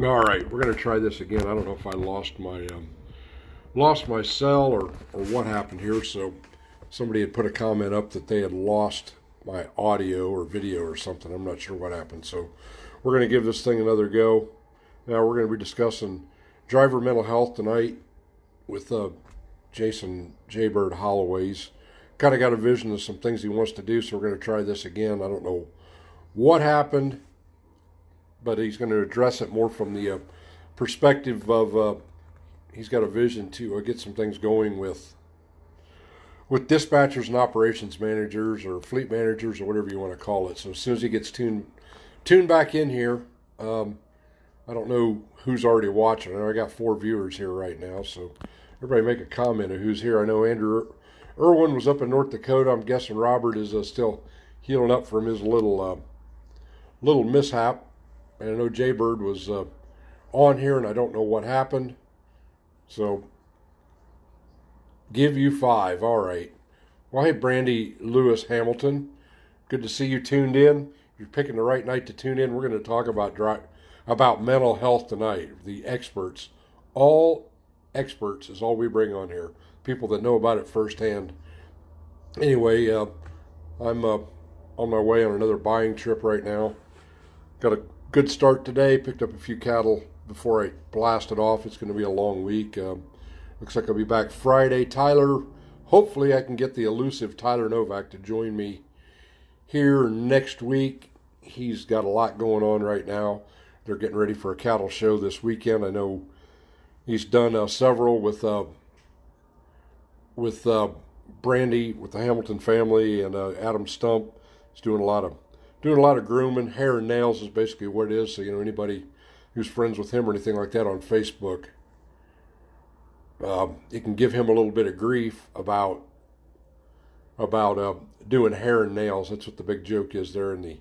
All right, we're going to try this again. I don't know if I lost my um, lost my cell or or what happened here. So somebody had put a comment up that they had lost my audio or video or something. I'm not sure what happened. So we're going to give this thing another go. Now we're going to be discussing driver mental health tonight with uh, Jason Jaybird Holloway's. Kind of got a vision of some things he wants to do, so we're going to try this again. I don't know what happened, but he's going to address it more from the uh, perspective of uh, he's got a vision to uh, get some things going with with dispatchers and operations managers or fleet managers or whatever you want to call it. So as soon as he gets tuned tuned back in here, um, I don't know who's already watching. I got four viewers here right now, so everybody make a comment of who's here. I know Andrew Irwin was up in North Dakota. I'm guessing Robert is uh, still healing up from his little uh, little mishap. And I know Jaybird was uh, on here, and I don't know what happened. So give you five. All right. Well, hey, Brandy Lewis Hamilton. Good to see you tuned in. You're picking the right night to tune in. We're going to talk about dry, about mental health tonight. The experts, all experts, is all we bring on here. People that know about it firsthand. Anyway, uh, I'm uh, on my way on another buying trip right now. Got a good start today. Picked up a few cattle before I blasted off. It's going to be a long week. Um, looks like I'll be back Friday. Tyler, hopefully I can get the elusive Tyler Novak to join me here next week. He's got a lot going on right now. They're getting ready for a cattle show this weekend. I know he's done uh, several with uh, with uh, Brandy, with the Hamilton family, and uh, Adam Stump. He's doing a lot of doing a lot of grooming. Hair and nails is basically what it is. So you know anybody who's friends with him or anything like that on Facebook, um, it can give him a little bit of grief about about uh, doing hair and nails. That's what the big joke is there in the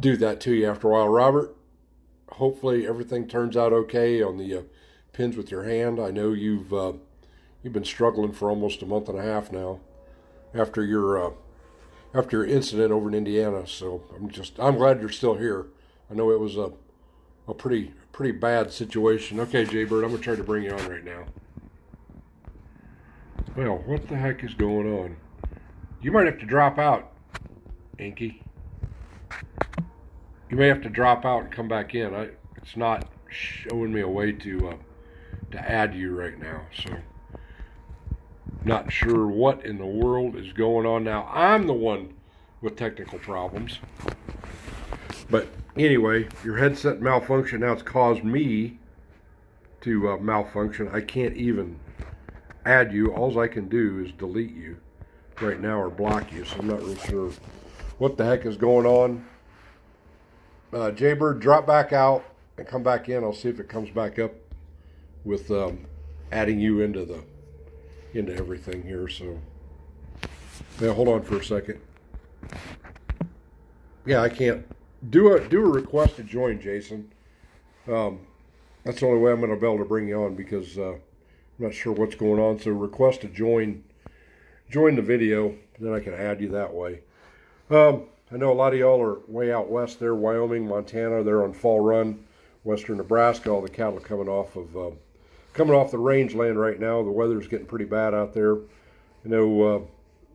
do that to you after a while. Robert, hopefully everything turns out okay on the uh, pins with your hand. I know you've uh, you've been struggling for almost a month and a half now after your uh, after your incident over in Indiana. So I'm just I'm glad you're still here. I know it was a a pretty pretty bad situation. Okay, Jaybird, I'm gonna try to bring you on right now. Well, what the heck is going on? You might have to drop out, Inky. You may have to drop out and come back in. I, it's not showing me a way to uh, to add you right now, so not sure what in the world is going on now. I'm the one with technical problems, but anyway, your headset malfunction now it's caused me to uh, malfunction. I can't even add you. All I can do is delete you right now or block you. So I'm not really sure what the heck is going on. Uh, Jaybird, drop back out and come back in. I'll see if it comes back up with um, adding you into the into everything here. So yeah, hold on for a second. Yeah, I can't do a do a request to join, Jason. Um, that's the only way I'm going to be able to bring you on because. Uh, I'm not sure what's going on. So request to join join the video, then I can add you that way. Um, I know a lot of y'all are way out west there, Wyoming, Montana. They're on Fall Run, western Nebraska. All the cattle coming off of uh, coming off the rangeland right now. The weather's getting pretty bad out there. You know uh,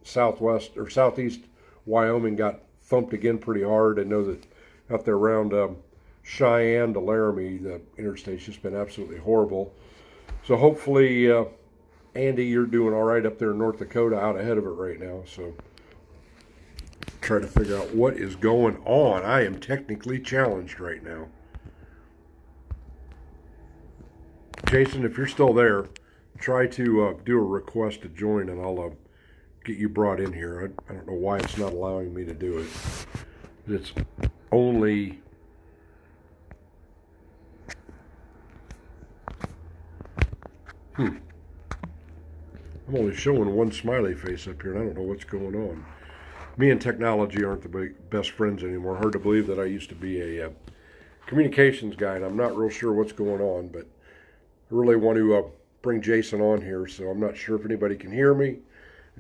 southwest or southeast Wyoming got thumped again pretty hard. I know that out there around um, Cheyenne to Laramie, the interstate's just been absolutely horrible. So hopefully, uh, Andy, you're doing all right up there in North Dakota, out ahead of it right now. So try to figure out what is going on. I am technically challenged right now. Jason, if you're still there, try to uh, do a request to join, and I'll uh, get you brought in here. I, I don't know why it's not allowing me to do it. It's only Hmm. I'm only showing one smiley face up here, and I don't know what's going on. Me and technology aren't the best friends anymore. Hard to believe that I used to be a uh, communications guy, and I'm not real sure what's going on, but really want to uh, bring Jason on here, so I'm not sure if anybody can hear me.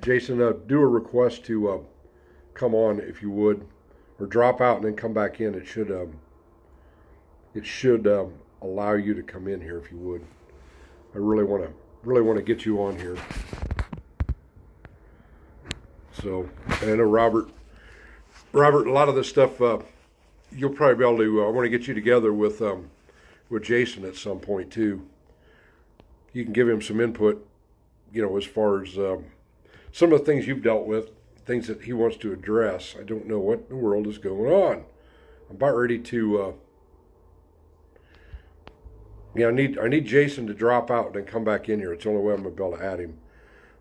Jason, uh, do a request to uh, come on if you would, or drop out and then come back in. It should um, it should um, allow you to come in here if you would. I really want to really want to get you on here. So, I know Robert, Robert, a lot of this stuff, uh, you'll probably be able to, uh, I want to get you together with, um, with Jason at some point too. You can give him some input, you know, as far as um, some of the things you've dealt with, things that he wants to address. I don't know what in the world is going on. I'm about ready to, uh, yeah, I need I need Jason to drop out and then come back in here. It's the only way I'm gonna be able to add him.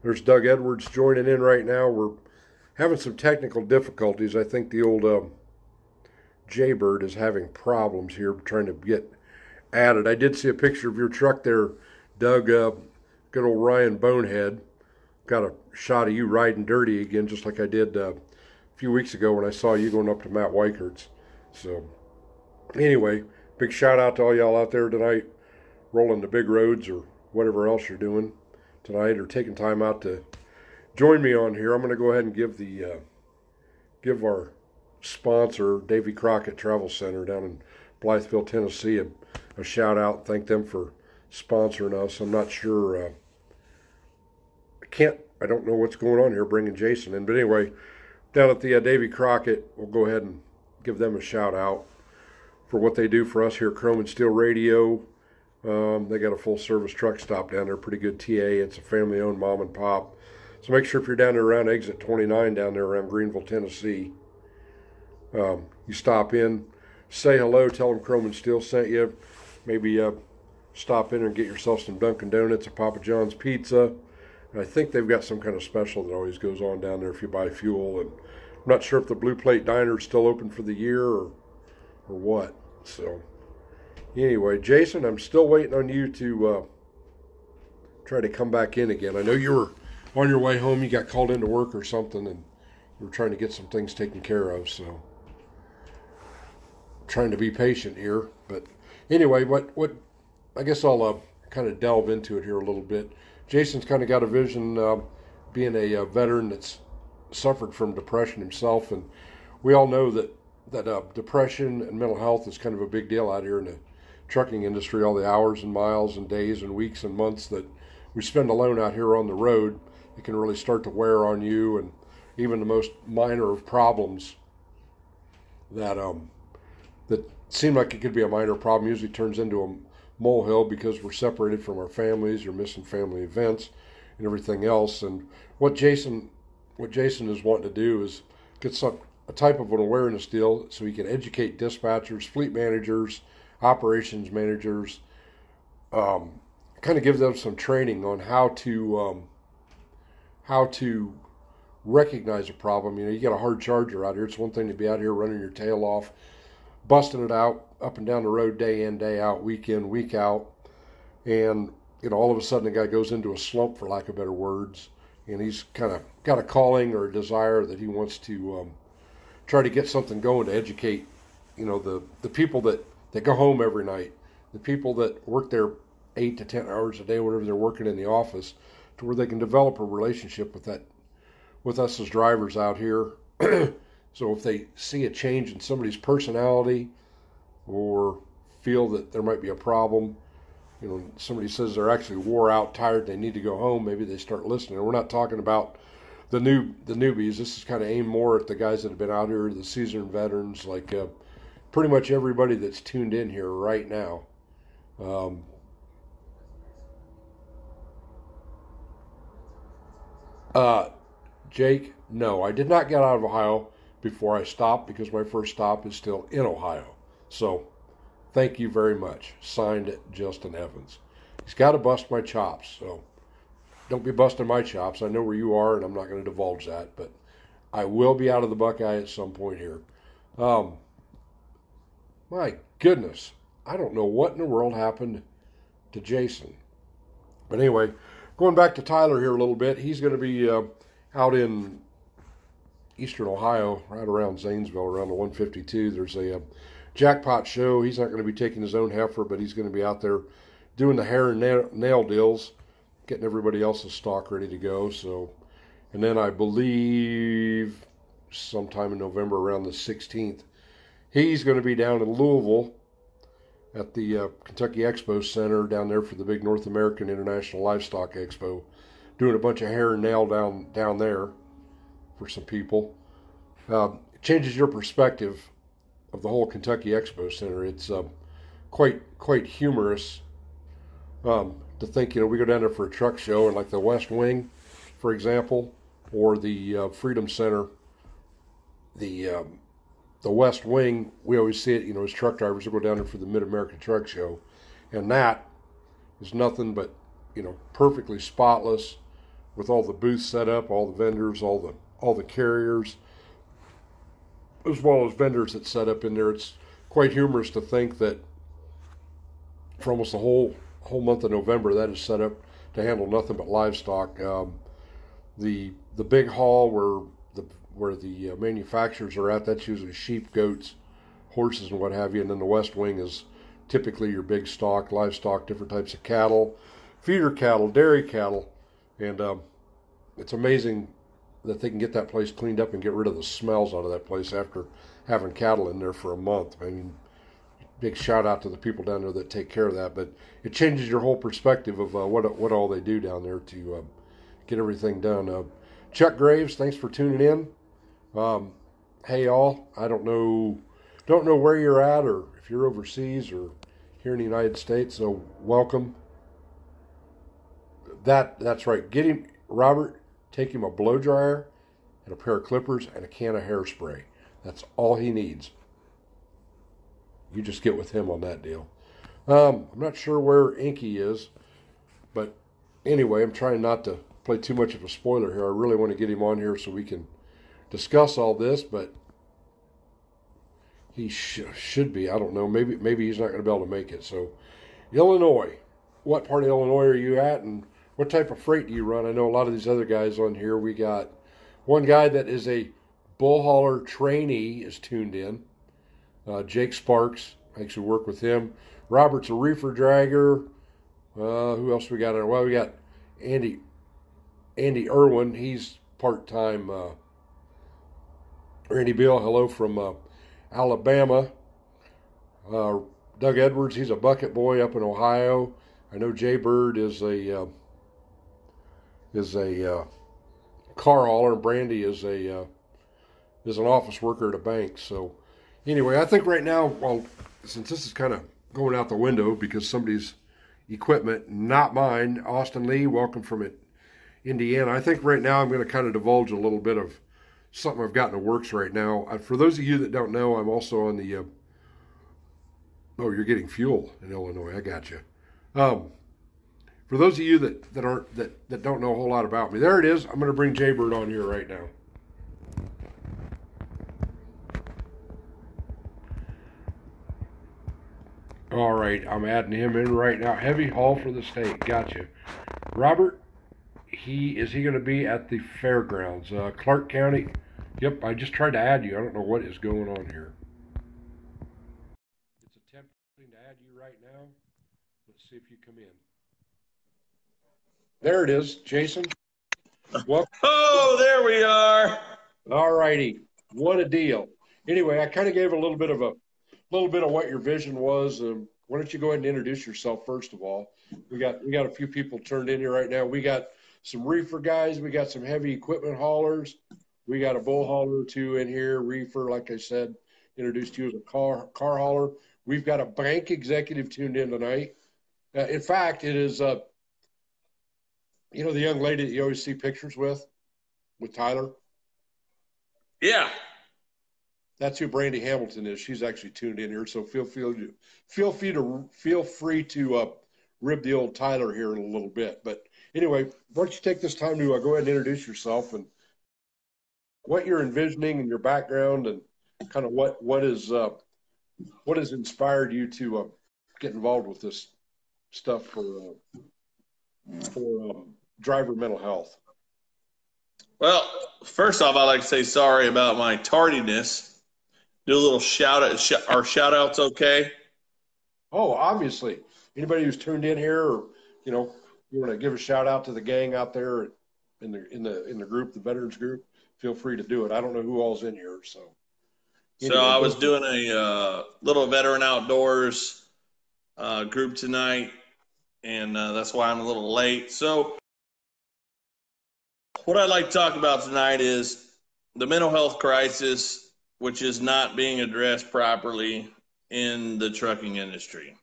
There's Doug Edwards joining in right now. We're having some technical difficulties. I think the old uh, Jaybird is having problems here trying to get added. I did see a picture of your truck there, Doug. Uh, good old Ryan Bonehead. Got a shot of you riding dirty again, just like I did uh, a few weeks ago when I saw you going up to Matt Weichert's. So, anyway, big shout out to all y'all out there tonight rolling the big roads or whatever else you're doing tonight or taking time out to join me on here. I'm going to go ahead and give the uh, give our sponsor, Davy Crockett Travel Center down in Blytheville, Tennessee, a, a shout out. Thank them for sponsoring us. I'm not sure. Uh, I can't. I don't know what's going on here, bringing Jason in. But anyway, down at the uh, Davy Crockett, we'll go ahead and give them a shout out for what they do for us here at Chrome and Steel Radio. Um, they got a full service truck stop down there, pretty good TA. It's a family owned mom and pop. So make sure if you're down there around exit 29 down there around Greeneville, Tennessee, um, you stop in, say hello, tell them Chrome and Steel sent you. Maybe uh, stop in and get yourself some Dunkin' Donuts or Papa John's Pizza. And I think they've got some kind of special that always goes on down there if you buy fuel. And I'm not sure if the Blue Plate Diner is still open for the year or, or what. So anyway, Jason, I'm still waiting on you to uh, try to come back in again. I know you were on your way home, you got called into work or something, and you were trying to get some things taken care of. So, trying to be patient here. But anyway, what what I guess I'll uh, kind of delve into it here a little bit. Jason's kind of got a vision, uh, being a, a, uh, veteran that's suffered from depression himself, and we all know that that uh, depression and mental health is kind of a big deal out here in the trucking industry, all the hours and miles and days and weeks and months that we spend alone out here on the road, it can really start to wear on you and even the most minor of problems that um that seem like it could be a minor problem usually turns into a molehill because we're separated from our families or missing family events and everything else and what Jason what Jason is wanting to do is get some a type of an awareness deal so he can educate dispatchers, fleet managers, operations managers, um, kind of give them some training on how to um, how to recognize a problem. You know, you got a hard charger out here. It's one thing to be out here running your tail off, busting it out up and down the road day in day out, week in week out, and you know all of a sudden the guy goes into a slump for lack of better words, and he's kind of got a calling or a desire that he wants to um, try to get something going to educate, you know, the the people that that go home every night, the people that work there eight to ten hours a day, whatever they're working in the office, to where they can develop a relationship with that, with us as drivers out here. so if they see a change in somebody's personality, or feel that there might be a problem, you know, somebody says they're actually wore out, tired, they need to go home, maybe they start listening. we're not talking about the new the newbies. This is kind of aimed more at the guys that have been out here, the seasoned veterans, like. Uh, pretty much everybody that's tuned in here right now. Um, uh, Jake, no, I did not get out of Ohio before I stop because my first stop is still in Ohio. So, thank you very much. Signed, Justin Evans. He's got to bust my chops, so don't be busting my chops. I know where you are, and I'm not going to divulge that, but I will be out of the Buckeye at some point here. Um, my goodness, I don't know what in the world happened to Jason. But anyway, going back to Tyler here a little bit, he's going to be uh, out in eastern Ohio, right around Zanesville, around the 152. There's a, a uh, jackpot show. He's not going to be taking his own heifer, but he's going to be out there doing the hair and nail, deals, getting everybody else's stock ready to go. So, and then I believe sometime in November, around the 16th, He's going to be down in Louisville at the uh, Kentucky Expo Center down there for the big North American International Livestock Expo, doing a bunch of hair and nail down down there for some people. Uh, it changes your perspective of the whole Kentucky Expo Center. It's uh, quite quite humorous um, to think. You know, we go down there for a truck show, and like the West Wing, for example, or the uh, Freedom Center, the um, the West Wing, we always see it, you know, as truck drivers, we go down there for the Mid American Truck Show. And that is nothing but, you know, perfectly spotless with all the booths set up, all the vendors, all the all the carriers, as well as vendors that set up in there. It's quite humorous to think that for almost the whole whole month of November, that is set up to handle nothing but livestock. Um, the the big hall where the where the uh, manufacturers are at. That's usually sheep, goats, horses, and what have you. And then the west wing is typically your big stock, livestock, different types of cattle, feeder cattle, dairy cattle, and um, it's amazing that they can get that place cleaned up and get rid of the smells out of that place after having cattle in there for a month. I mean, big shout out to the people down there that take care of that. But it changes your whole perspective of uh, what what all they do down there to uh, get everything done. Uh, Chuck Graves, thanks for tuning in. Um, hey all, I don't know, don't know where you're at or if you're overseas or here in the United States. So welcome. That that's right. Get him, Robert. Take him a blow dryer and a pair of clippers and a can of hairspray. That's all he needs. You just get with him on that deal. Um, I'm not sure where Inky is, but anyway, I'm trying not to play too much of a spoiler here. I really want to get him on here so we can discuss all this, but he sh- should be. I don't know. Maybe maybe he's not going to be able to make it. So, Illinois, what part of Illinois are you at, and what type of freight do you run? I know a lot of these other guys on here. We got one guy that is a bull hauler trainee is tuned in. Uh, Jake Sparks, I actually work with him. Robert's a reefer dragger. Uh, who else we got? Well, we got Andy Andy Irwin. He's part time. Uh, Randy Bill, hello from uh, Alabama. Uh, Doug Edwards, he's a bucket boy up in Ohio. I know Jay Bird is a uh, is a uh, car hauler, and Brandy is a uh, is an office worker at a bank. So anyway, I think right now, well, since this is kind of going out the window because somebody's equipment, not mine. Austin Lee, welcome from it, Indiana. I think right now I'm going to kind of divulge a little bit of something I've got in the works right now. Uh, for those of you that don't know, I'm also on the. Uh, oh, you're getting fuel in Illinois. I got you. Um, for those of you that, that aren't that, that don't know a whole lot about me, there it is. I'm going to bring Jaybird on here right now. All right, I'm adding him in right now. Heavy haul for the state. Gotcha. Robert, he is he going to be at the fairgrounds, uh, Clark County. Yep, I just tried to add you. I don't know what is going on here. It's attempting to add you right now. Let's see if you come in. There it is, Jason. Well, oh, there we are. All righty, what a deal. Anyway, I kind of gave a little bit of a little bit of what your vision was. Um, why don't you go ahead and introduce yourself first of all? We got we got a few people turned in here right now. We got some reefer guys. We got some heavy equipment haulers. We got a bull hauler or two in here. Reefer, like I said, introduced you as a car car hauler. We've got a bank executive tuned in tonight. Uh, in fact, it is uh, you know the young lady that you always see pictures with, with Tyler. Yeah, that's who Brandy Hamilton is. She's actually tuned in here, so feel feel you feel free to feel free to uh, rib the old Tyler here in a little bit. But anyway, why don't you take this time to uh, go ahead and introduce yourself and what you're envisioning and your background and kind of what what is uh, what has inspired you to uh, get involved with this stuff for uh, for um, driver mental health. Well, first off, I'd like to say sorry about my tardiness. Do a little shout out. Sh- our shout outs okay? Oh, obviously. Anybody who's tuned in here, or you know, you want to give a shout out to the gang out there in the in the in the group, the veterans group, feel free to do it. I don't know who all's in here, so. Anyway, so I was doing a uh, little veteran outdoors uh, group tonight, and uh, that's why I'm a little late. So, what I'd like to talk about tonight is the mental health crisis, which is not being addressed properly in the trucking industry.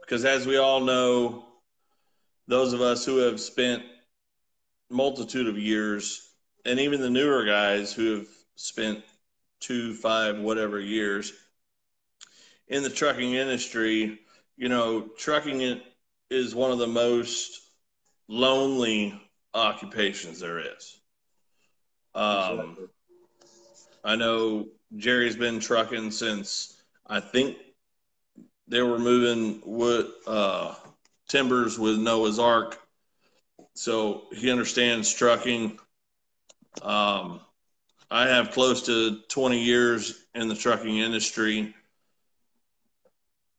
Because, as we all know, those of us who have spent multitude of years, and even the newer guys who have spent two, five, whatever years in the trucking industry, you know, trucking is one of the most lonely occupations there is. Um, I know Jerry's been trucking since I think they were moving wood uh, timbers with Noah's Ark, so he understands trucking. Um, I have close to 20 years in the trucking industry.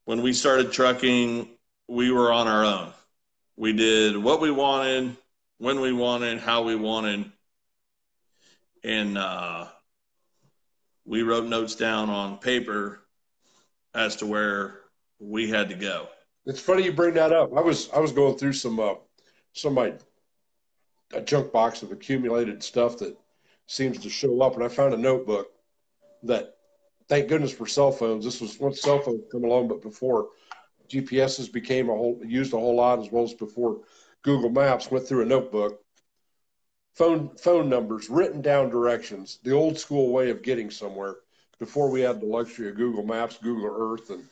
When we started trucking, we were on our own. We did what we wanted, when we wanted, how we wanted. And uh, we wrote notes down on paper as to where we had to go. It's funny you bring that up. I was I was going through some uh, some my a junk box of accumulated stuff that seems to show up. And I found a notebook that, thank goodness for cell phones. This was once cell phones come along, but before GPSs became a whole used a whole lot, as well as before Google Maps. Went through a notebook, phone phone numbers, written down directions, the old school way of getting somewhere before we had the luxury of Google Maps, Google Earth, and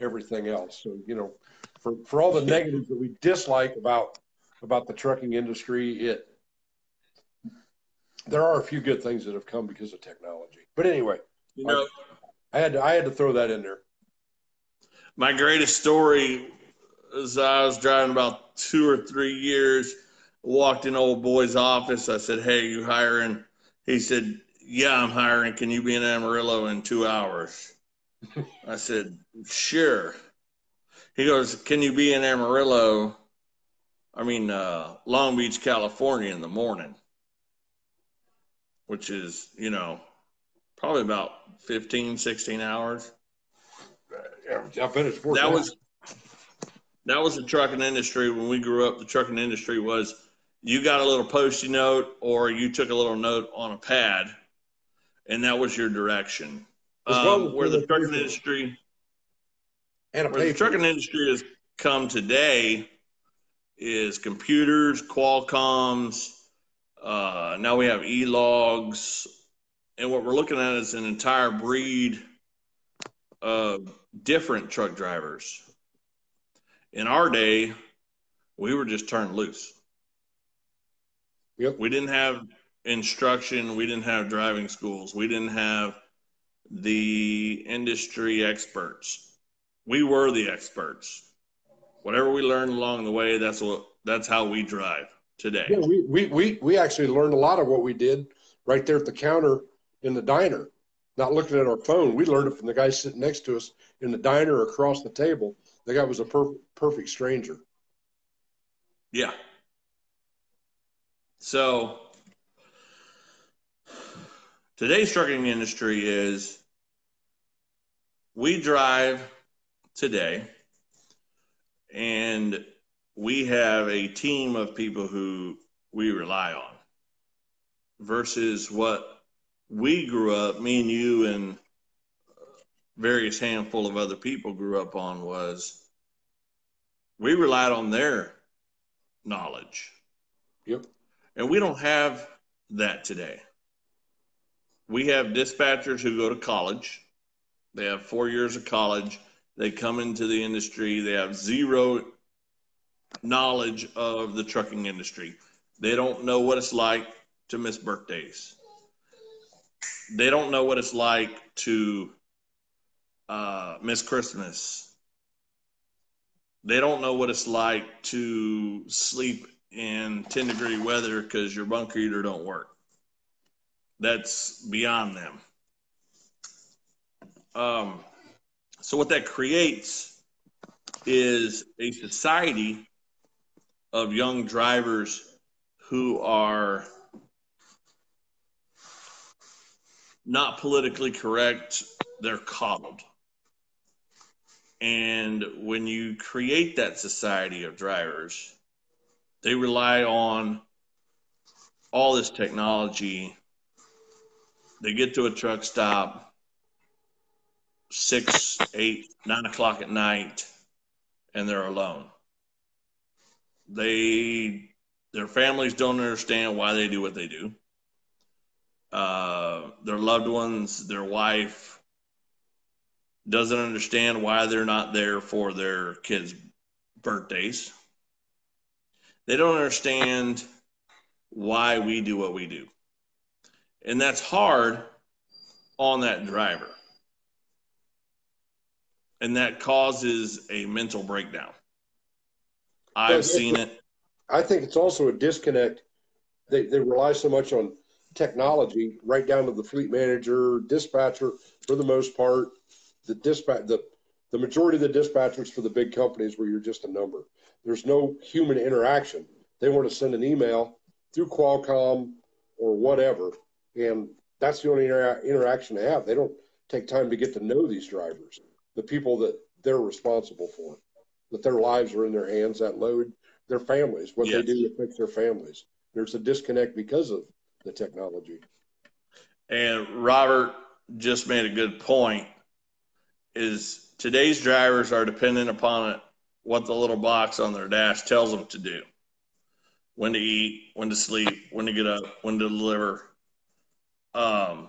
everything else. So you know, for for all the negatives that we dislike about about the trucking industry, it there are a few good things that have come because of technology. But anyway, you know, I, I had to, I had to throw that in there. My greatest story is I was driving about two or three years, walked in old boy's office. I said, "Hey, you hiring?" He said, "Yeah, I'm hiring. Can you be in Amarillo in two hours?" I said, "Sure." He goes, "Can you be in Amarillo?" I mean, uh, Long Beach, California, in the morning which is, you know, probably about 15, 16 hours. Yeah, I bet it's that was that was the trucking industry when we grew up. The trucking industry was you got a little post-it note or you took a little note on a pad, and that was your direction. Um, where the trucking industry and where the trucking industry has come today is computers, Qualcomm's, uh, now we have e-logs, and what we're looking at is an entire breed of different truck drivers. In our day, we were just turned loose. Yep. We didn't have instruction. We didn't have driving schools. We didn't have the industry experts. We were the experts. Whatever we learned along the way, that's what that's how we drive today. Yeah, we, we, we, we actually learned a lot of what we did right there at the counter in the diner, not looking at our phone. We learned it from the guy sitting next to us in the diner across the table. The guy was a per- perfect stranger. Yeah. So today's trucking industry is we drive today and we have a team of people who we rely on versus what we grew up, me and you and various handful of other people grew up on was we relied on their knowledge. Yep. And we don't have that today. We have dispatchers who go to college. They have four years of college. They come into the industry. They have zero knowledge of the trucking industry. They don't know what it's like to miss birthdays. They don't know what it's like to uh, miss Christmas. They don't know what it's like to sleep in 10 degree weather because your bunker heater don't work. That's beyond them. Um, so what that creates is a society of young drivers who are not politically correct, they're coddled. And when you create that society of drivers, they rely on all this technology. They get to a truck stop six, eight, nine o'clock at night, and they're alone. They their families don't understand why they do what they do. Uh, their loved ones, their wife, doesn't understand why they're not there for their kids' birthdays. They don't understand why we do what we do. And that's hard on that driver. And that causes a mental breakdown. I've seen it. I think it's also a disconnect. They, they rely so much on technology, right down to the fleet manager, dispatcher, for the most part. The dispatch, the the majority of the dispatchers for the big companies where you're just a number. There's no human interaction. They want to send an email through Qualcomm or whatever, and that's the only inter- interaction they have. They don't take time to get to know these drivers, the people that they're responsible for, that their lives are in their hands, that load their families, what yes. they do affects their families. There's a disconnect because of the technology. And Robert just made a good point is today's drivers are dependent upon it, what the little box on their dash tells them to do. When to eat, when to sleep, when to get up, when to deliver. Um,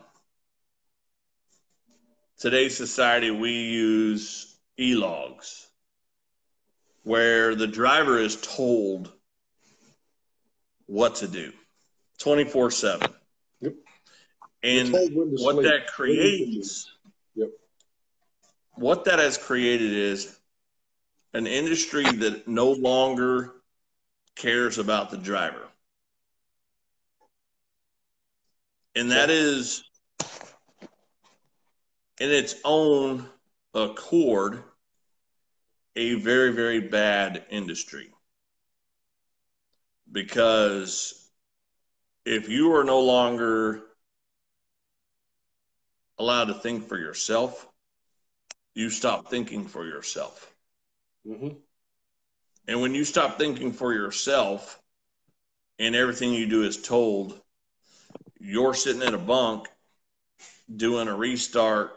today's society, we use e-logs where the driver is told what to do 24 7. Yep. And what sleep. that creates. What that has created is an industry that no longer cares about the driver. And that is in its own accord a very, very bad industry. Because if you are no longer allowed to think for yourself, you stop thinking for yourself. Mm-hmm. And when you stop thinking for yourself and everything you do is told, you're sitting in a bunk doing a restart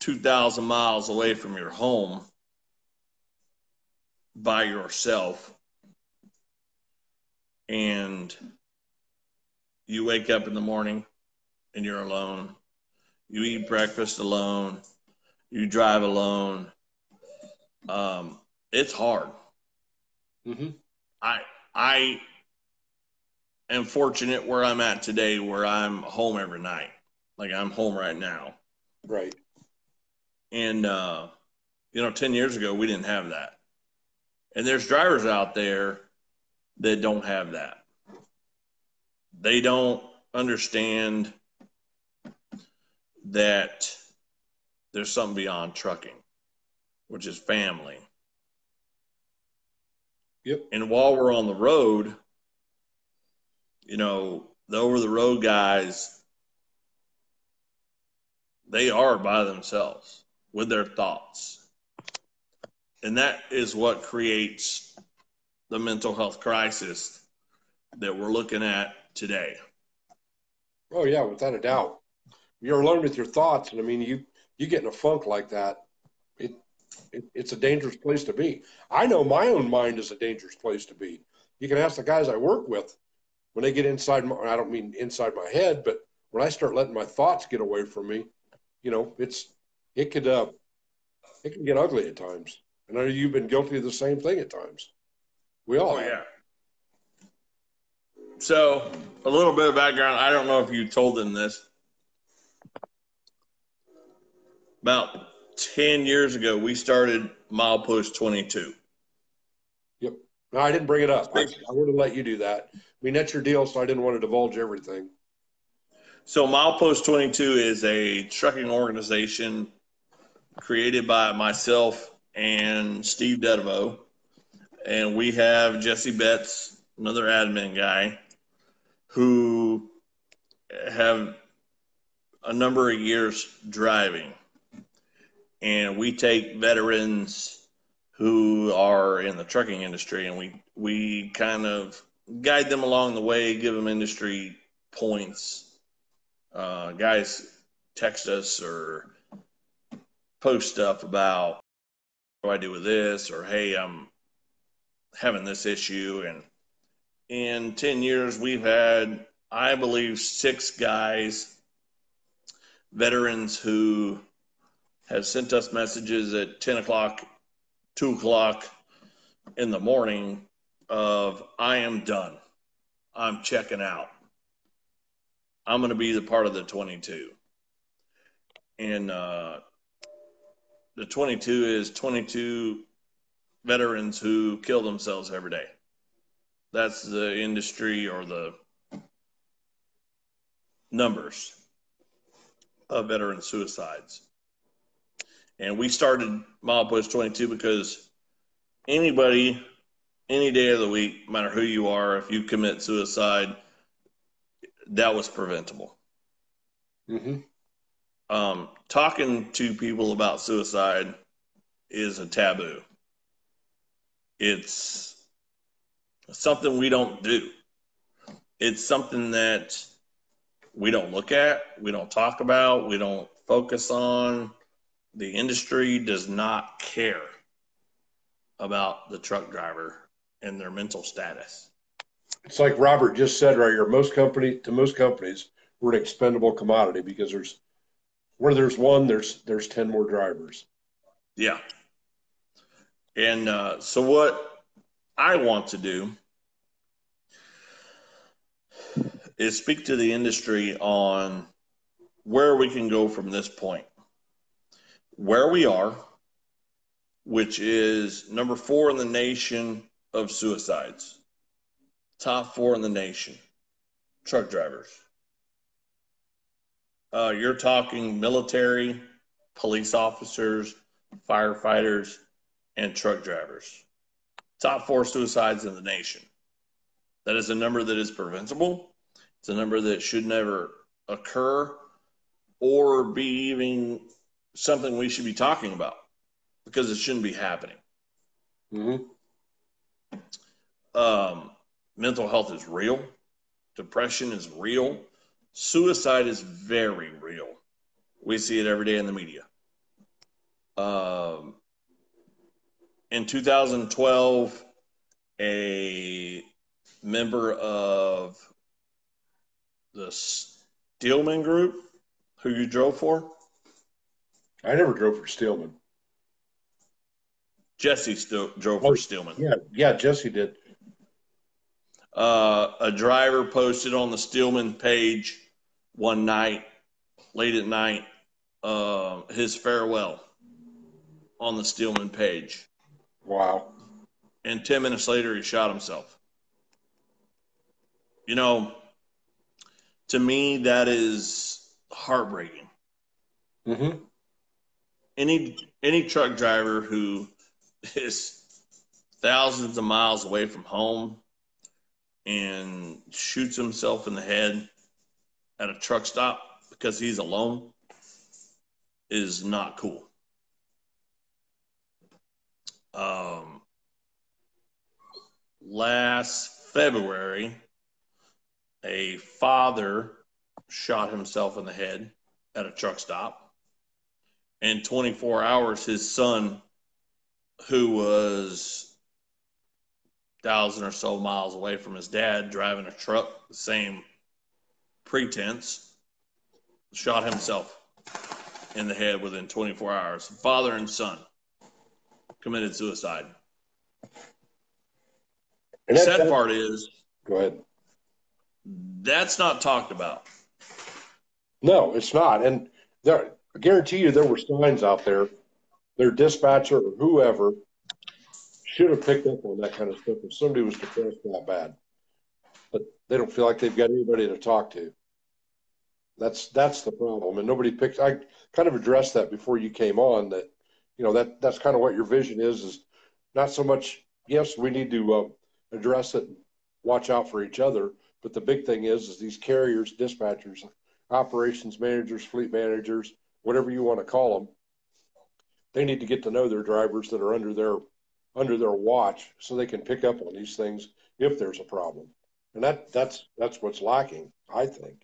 2,000 miles away from your home by yourself and you wake up in the morning and you're alone you eat breakfast alone you drive alone um, it's hard. Mm-hmm. i i am fortunate where i'm at today where i'm home every night. Like i'm home right now. Right. And uh, you know 10 years ago we didn't have that. And there's drivers out there that don't have that. They don't understand that there's something beyond trucking, which is family. Yep. And while we're on the road, you know, the over the road guys, they are by themselves with their thoughts and that is what creates the mental health crisis that we're looking at today. Oh yeah, without a doubt. You're alone with your thoughts, and I mean, you you get in a funk like that, it, it it's a dangerous place to be. I know my own mind is a dangerous place to be. You can ask the guys I work with when they get inside. My, I don't mean inside my head, but when I start letting my thoughts get away from me, you know, it's it could uh, it can get ugly at times. And I know you've been guilty of the same thing at times. We all oh, yeah. So, a little bit of background. I don't know if you told them this. About 10 years ago, we started Milepost 22. Yep. No, I didn't bring it up. I, I would have let you do that. I mean, that's your deal, so I didn't want to divulge everything. So, Milepost 22 is a trucking organization created by myself and Steve Dedevo. And we have Jesse Betts, another admin guy, who have a number of years driving. And we take veterans who are in the trucking industry and we we kind of guide them along the way, give them industry points. Uh, guys text us or post stuff about what do I do with this or hey, I'm having this issue and in 10 years we've had I believe six guys veterans who have sent us messages at 10 o'clock, 2 o'clock in the morning of, I am done. I'm checking out. I'm going to be the part of the 22. And uh, the 22 is 22 veterans who kill themselves every day. That's the industry or the numbers of veteran suicides. And we started Milepost 22 because anybody, any day of the week, no matter who you are, if you commit suicide, that was preventable. Mm-hmm. Um, talking to people about suicide is a taboo. It's something we don't do. It's something that we don't look at, we don't talk about, we don't focus on. The industry does not care about the truck driver and their mental status. It's like Robert just said right here. Most company to most companies, we're an expendable commodity because there's where there's one, there's there's ten more drivers. Yeah. And uh, so what I want to do is speak to the industry on where we can go from this point. Where we are, which is number four in the nation of suicides, top four in the nation, truck drivers. Uh, you're talking military, police officers, firefighters, and truck drivers. Top four suicides in the nation. That is a number that is preventable it's a number that should never occur or be even something we should be talking about because it shouldn't be happening. Mm-hmm. Um, mental health is real, depression is real, suicide is very real. We see it every day in the media. Um, in 2012, a member of the Steelman Group, who you drove for? I never drove for Steelman. Jesse still drove for Steelman. Yeah, yeah, Jesse did. Uh, a driver posted on the Steelman page one night, late at night, uh, his farewell on the Steelman page. Wow. And 10 minutes later, he shot himself. You know, to me, that is heartbreaking. Mm-hmm. Any any truck driver who is thousands of miles away from home and shoots himself in the head at a truck stop because he's alone is not cool. Um, last February, a father shot himself in the head at a truck stop. In 24 hours, his son, who was thousand or so miles away from his dad, driving a truck, the same pretense, shot himself in the head within 24 hours. Father and son committed suicide. The sad part is, go ahead that's not talked about. No, it's not. And there, I guarantee you, there were signs out there. Their dispatcher or whoever should have picked up on that kind of stuff if somebody was depressed that bad. But they don't feel like they've got anybody to talk to. That's that's the problem, and nobody picks. I kind of addressed that before you came on. That you know that that's kind of what your vision is. Is not so much. Yes, we need to uh, address it, watch out for each other, but the big thing is, is these carriers, dispatchers, operations managers, fleet managers, whatever you want to call them, they need to get to know their drivers that are under their under their watch so they can pick up on these things if there's a problem. And that that's that's what's lacking, I think.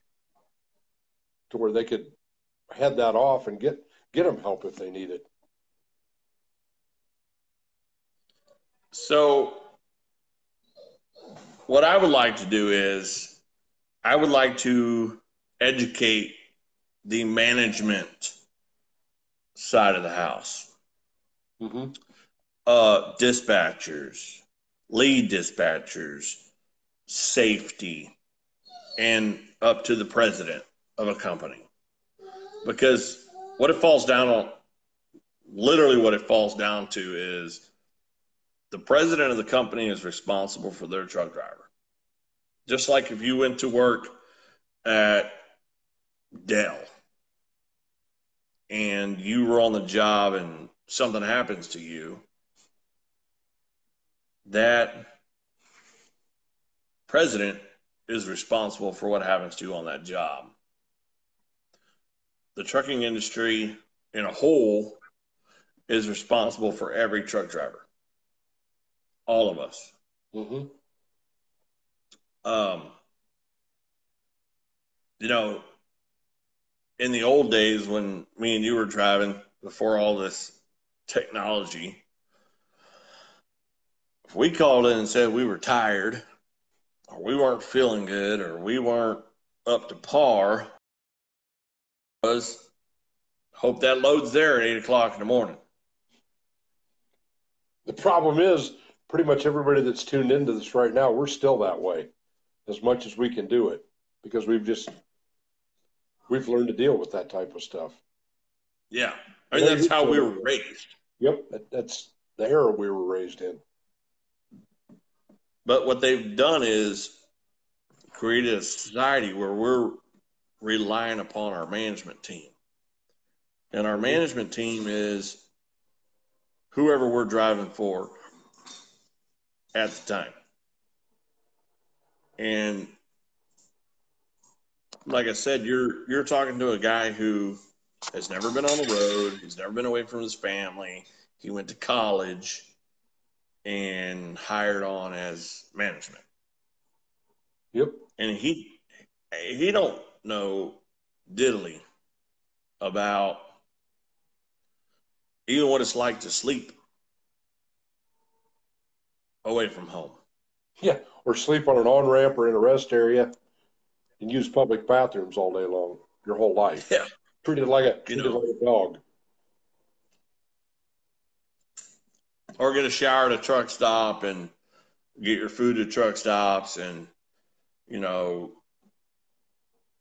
To where they could head that off and get get them help if they need it. So what I would like to do is I would like to educate the management side of the house. Mm-hmm. Uh, dispatchers, lead dispatchers, safety, and up to the president of a company. Because what it falls down on, literally what it falls down to is the president of the company is responsible for their truck driver. Just like if you went to work at Dell and you were on the job and something happens to you, that president is responsible for what happens to you on that job. The trucking industry in a whole is responsible for every truck driver. All of us. Mm-hmm. Um, you know, in the old days when me and you were driving before all this technology, if we called in and said we were tired or we weren't feeling good or we weren't up to par, was hope that loads there at eight o'clock in the morning. The problem is, pretty much everybody that's tuned into this right now, we're still that way, as much as we can do it, because we've just we've learned to deal with that type of stuff. Yeah, I mean that's how we were raised. Yep, that, that's the era we were raised in. But what they've done is created a society where we're relying upon our management team. And our management team is whoever we're driving for at the time. And like I said, you're you're talking to a guy who has never been on the road, he's never been away from his family. He went to college and hired on as management. Yep. And he he don't know diddly about even what it's like to sleep away from home. Yeah, or sleep on an on ramp or in a rest area and use public bathrooms all day long your whole life. Yeah. Treated like a treated know. like a dog. Or get a shower at a truck stop and get your food at truck stops and, you know,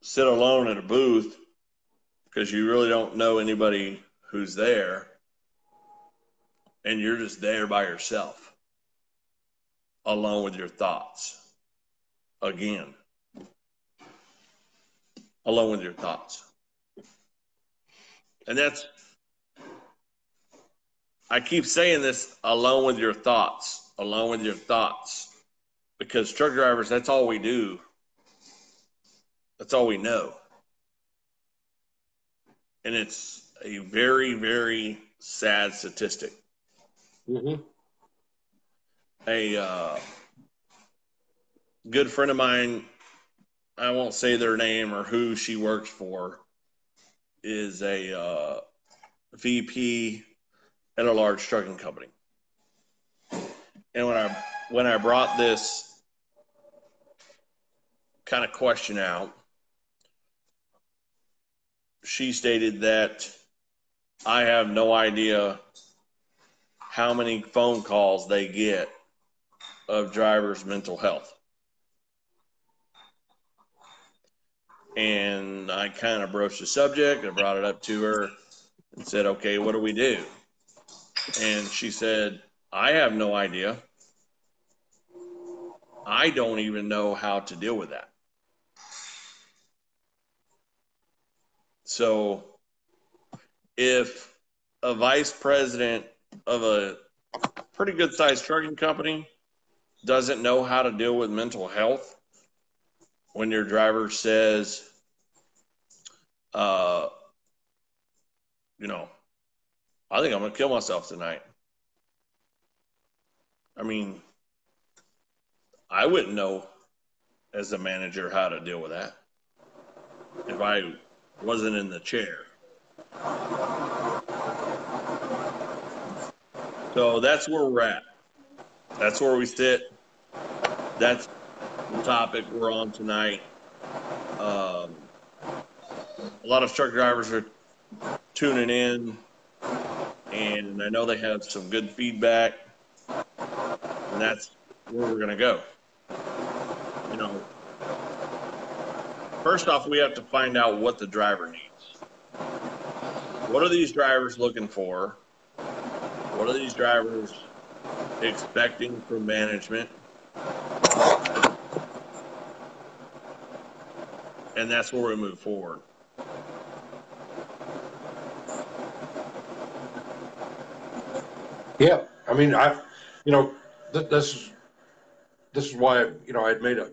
sit alone at a booth because you really don't know anybody who's there and you're just there by yourself alone with your thoughts again alone with your thoughts. And that's i keep saying this along with your thoughts along with your thoughts. Because truck drivers that's all we do. That's all we know. And it's a very very sad statistic. Mm-hmm. a uh, good friend of mine, I won't say their name or who she works for, is a uh, VP at a large trucking company. And when I when I brought this kind of question out, she stated that I have no idea how many phone calls they get of drivers' mental health. And I kind of broached the subject. I brought it up to her and said, okay, what do we do? And she said, I have no idea. I don't even know how to deal with that. So if a vice president of a pretty good sized trucking company doesn't know how to deal with mental health when your driver says, uh, you know, I think I'm going to kill myself tonight. I mean, I wouldn't know as a manager how to deal with that if I wasn't in the chair. So that's where we're at. That's where we sit. That's topic we're on tonight. Um, a lot of truck drivers are tuning in, and I know they have some good feedback, and that's where we're going to go. You know, first off, we have to find out what the driver needs. What are these drivers looking for? What are these drivers expecting from management? And that's where we move forward. Yeah, I mean, I, you know, th- this is this is why you know I'd made a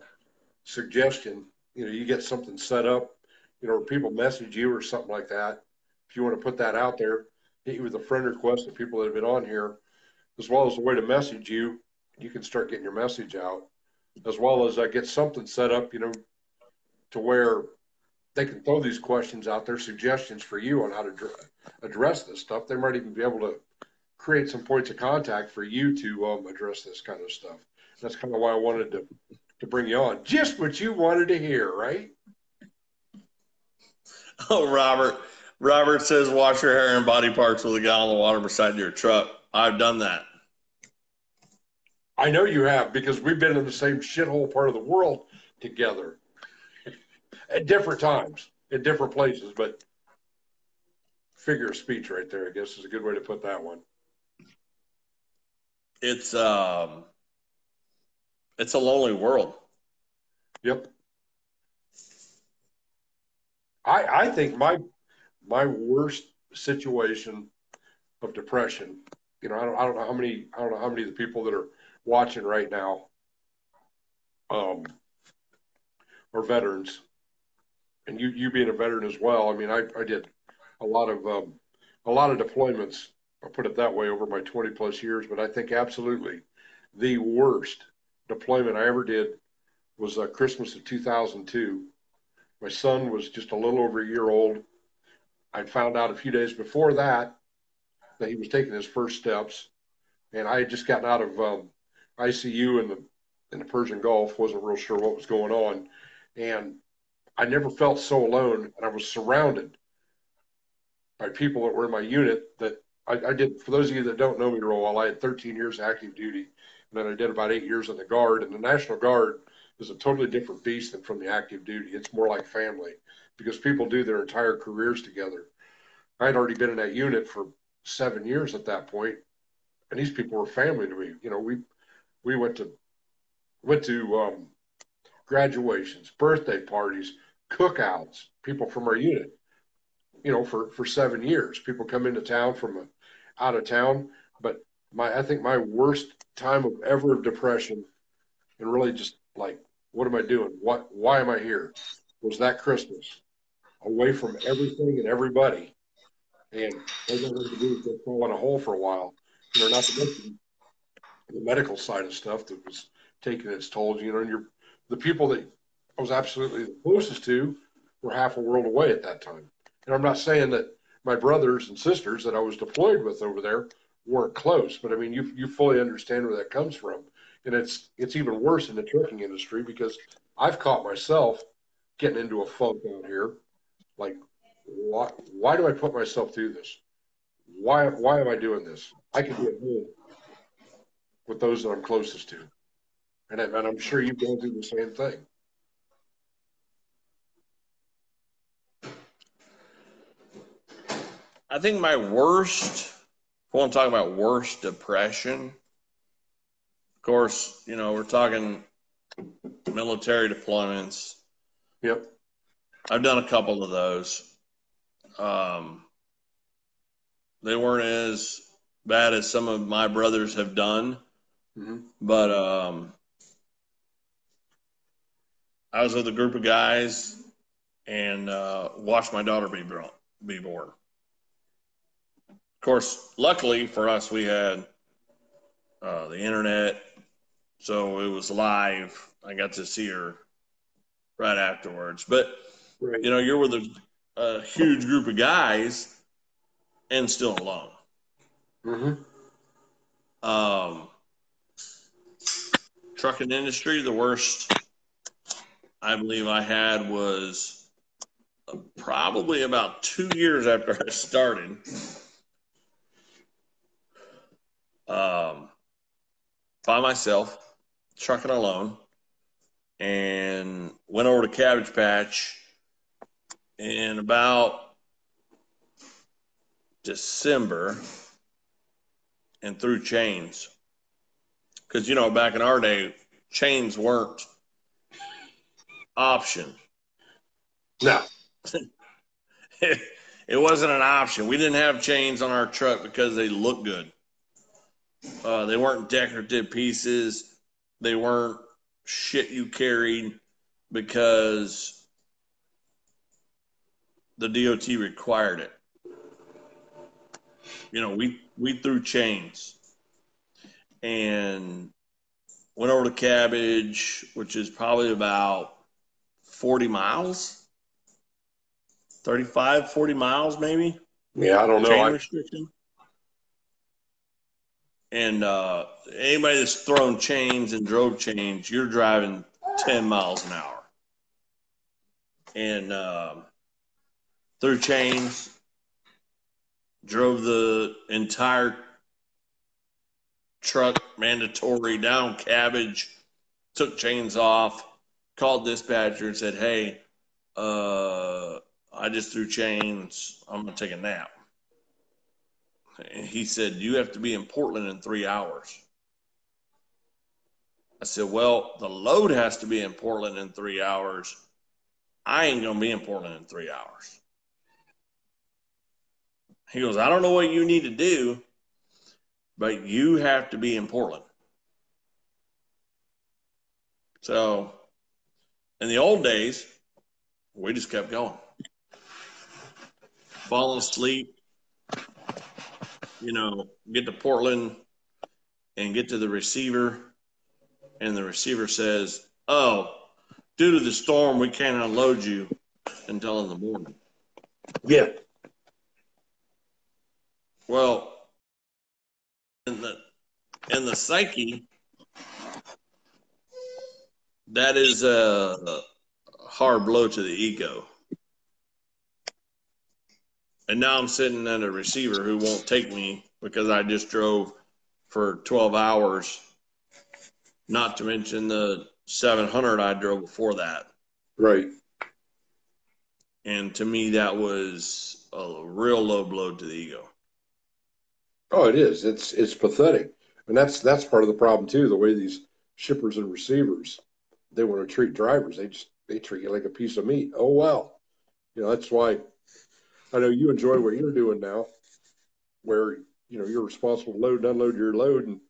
suggestion. You know, you get something set up, you know, people message you or something like that. If you want to put that out there, hit you with a friend request of people that have been on here, as well as a way to message you. You can start getting your message out, as well as uh, get something set up. You know, to where they can throw these questions out there, suggestions for you on how to address this stuff. They might even be able to create some points of contact for you to um, address this kind of stuff. That's kind of why I wanted to to bring you on. Just what you wanted to hear, right? Oh, Robert. Robert says, wash your hair and body parts with a gallon of water beside your truck. I've done that. I know you have because we've been in the same shithole part of the world together at different times, in different places, but figure of speech right there, I guess is a good way to put that one. It's um it's a lonely world. Yep. I I think my my worst situation of depression, you know, I don't I don't know how many I don't know how many of the people that are watching right now um are veterans. And you you being a veteran as well. I mean, I I did a lot of um a lot of deployments, I'll put it that way over my 20 plus years, but I think absolutely the worst deployment I ever did was uh, Christmas of 2002. My son was just a little over a year old. I found out a few days before that that he was taking his first steps, and I had just gotten out of um, ICU in the in the Persian Gulf. wasn't real sure what was going on, and I never felt so alone. And I was surrounded by people that were in my unit that I, I did. For those of you that don't know me real well, I had 13 years active duty and then I did about eight years in the Guard. And the National Guard is a totally different beast than from the active duty. It's more like family because people do their entire careers together. I had already been in that unit for seven years at that point, and these people were family to me. You know, we we went to went to um, graduations, birthday parties, cookouts. People from our unit, you know, for for seven years. People come into town from a, out of town, but my I think my worst time of ever depression and really just like what am I doing? What why am I here? Was that Christmas away from everything and everybody, and I wanted to do just fall in a hole for a while. You know, not to mention the medical side of stuff that was taking its toll. You know, and you're the people that I was absolutely the closest to were half a world away at that time. And I'm not saying that my brothers and sisters that I was deployed with over there weren't close. But I mean, you you fully understand where that comes from, and it's it's even worse in the trucking industry because I've caught myself getting into a funk out here, like why why do I put myself through this? Why why am I doing this? I could be at home with those that I'm closest to, and, and I'm sure you've gone through the same thing. I think my worst I want to talk about worst depression. Of course, you know, we're talking military deployments. Yep. I've done a couple of those. Um, they weren't as bad as some of my brothers have done, mm-hmm. but um, I was with a group of guys and uh, watched my daughter be, born. be born of course, luckily for us, we had uh, the internet, so it was live. I got to see her right afterwards. But Right. you know, you're with a, a huge group of guys and still alone. Mm-hmm. Um, trucking industry, the worst I believe I had was uh, probably about two years after I started. Um, by myself, trucking alone, and went over to Cabbage Patch in about December and threw chains. Because, you know, back in our day, chains weren't option. No. it wasn't an option. We didn't have chains on our truck because they looked good. Uh, they weren't decorative pieces. They weren't shit you carried because the DOT required it. You know, we we threw chains and went over to Cabbage, which is probably about 40 miles, 35, 40 miles maybe Yeah, I don't know. chain I, restriction. And uh, anybody that's thrown chains and drove chains, you're driving 10 miles an hour. And um, through chains, drove the entire truck mandatory down cabbage, took chains off, called dispatcher and said, Hey, uh, I just threw chains. I'm to take a nap. And he said, You have to be in Portland in three hours. I said, Well, the load has to be in Portland in three hours. I ain't to be in Portland in three hours. He goes, I don't know what you need to do, but you have to be in Portland. So, in the old days, we just kept going. Falling asleep, you know, get to Portland and get to the receiver, and the receiver says, Oh, due to the storm, we can't unload you until in the morning. yeah. Well, in the in the psyche, that is a, hard blow to the ego. And now I'm sitting at a receiver who won't take me because I just drove for 12 hours. Not to mention the 700 I drove before that. Right. And to me, that was a real low blow to the ego. Oh, it is. It's it's pathetic, and that's that's part of the problem too. The way these shippers and receivers they want to treat drivers, they just they treat you like a piece of meat. Oh well, you know that's why I know you enjoy what you're doing now, where you know you're responsible to load and unload your load, and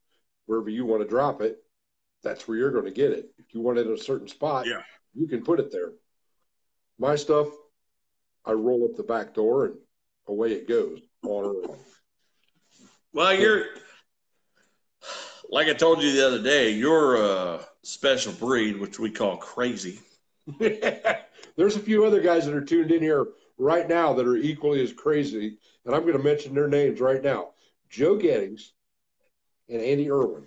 wherever you want to drop it, that's where you're going to get it. If you want it in a certain spot, Yeah. you can put it there. My stuff, I roll up the back door and away it goes on or off. Well, you're like I told you the other day, you're a special breed, which we call crazy. There's a few other guys that are tuned in here right now that are equally as crazy, and I'm going to mention their names right now Joe Gettings and Andy Irwin.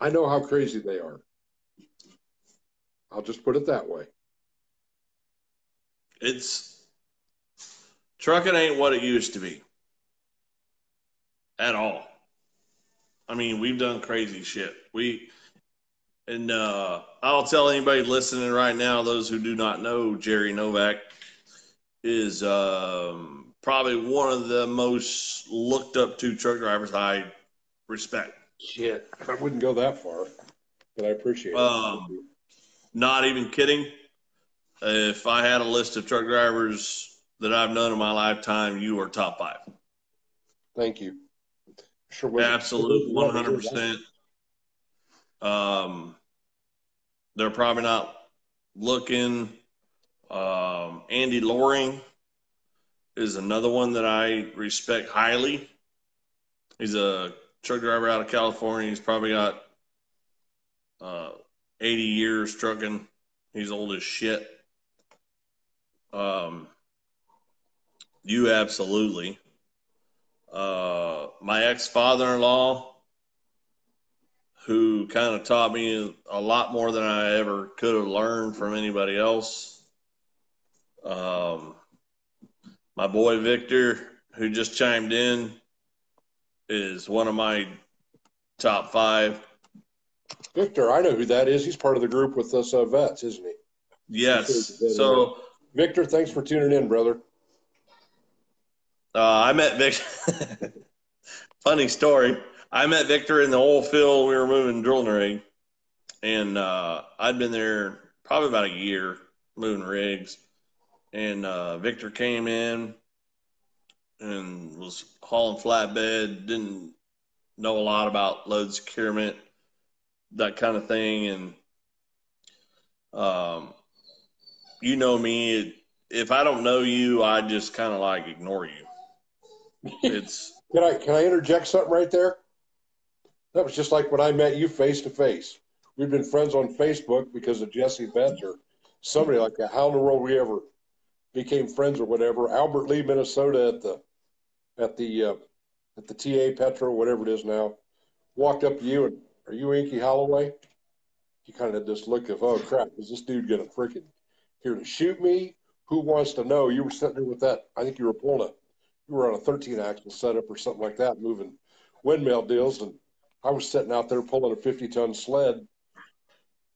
I know how crazy they are. I'll just put it that way. It's trucking ain't what it used to be at all. I mean, we've done crazy shit. We and uh, I'll tell anybody listening right now, those who do not know Jerry Novak is um, probably one of the most looked up to truck drivers I respect. Shit. I wouldn't go that far, but I appreciate it. Um, Not even kidding. If I had a list of truck drivers that I've known in my lifetime, you are top five. Thank you. Sure. wasn't- Absolute one hundred percent. Um, they're probably not looking. Um, Andy Loring is another one that I respect highly. He's a truck driver out of California. He's probably got uh, 80 years trucking. He's old as shit. Um, you absolutely. Uh, my ex father in law, who kind of taught me a lot more than I ever could have learned from anybody else. Um, my boy Victor, who just chimed in, is one of my top five. Victor, I know who that is. He's part of the group with us uh, vets, isn't he? Yes. So, Victor, thanks for tuning in, brother. Uh, I met Victor. Funny story. I met Victor in the oil field. We were moving drilling rig, and uh, I'd been there probably about a year moving rigs. And uh, Victor came in and was hauling flatbed. Didn't know a lot about load securement, that kind of thing. And um, you know me. If I don't know you, I just kind of like ignore you. It's can I can I interject something right there? That was just like when I met you face to face. We've been friends on Facebook because of Jesse Betts somebody like that. How in the world we ever became friends or whatever? Albert Lea, Minnesota, at the at the uh, at the TA Petro, whatever it is now, walked up to you and are you Inky Holloway? You kind of just look of oh crap, is this dude gonna freaking here to shoot me? Who wants to know? You were sitting there with that. I think you were pulling a you were on a 13 axle setup or something like that, moving windmill deals, and I was sitting out there pulling a 50 ton sled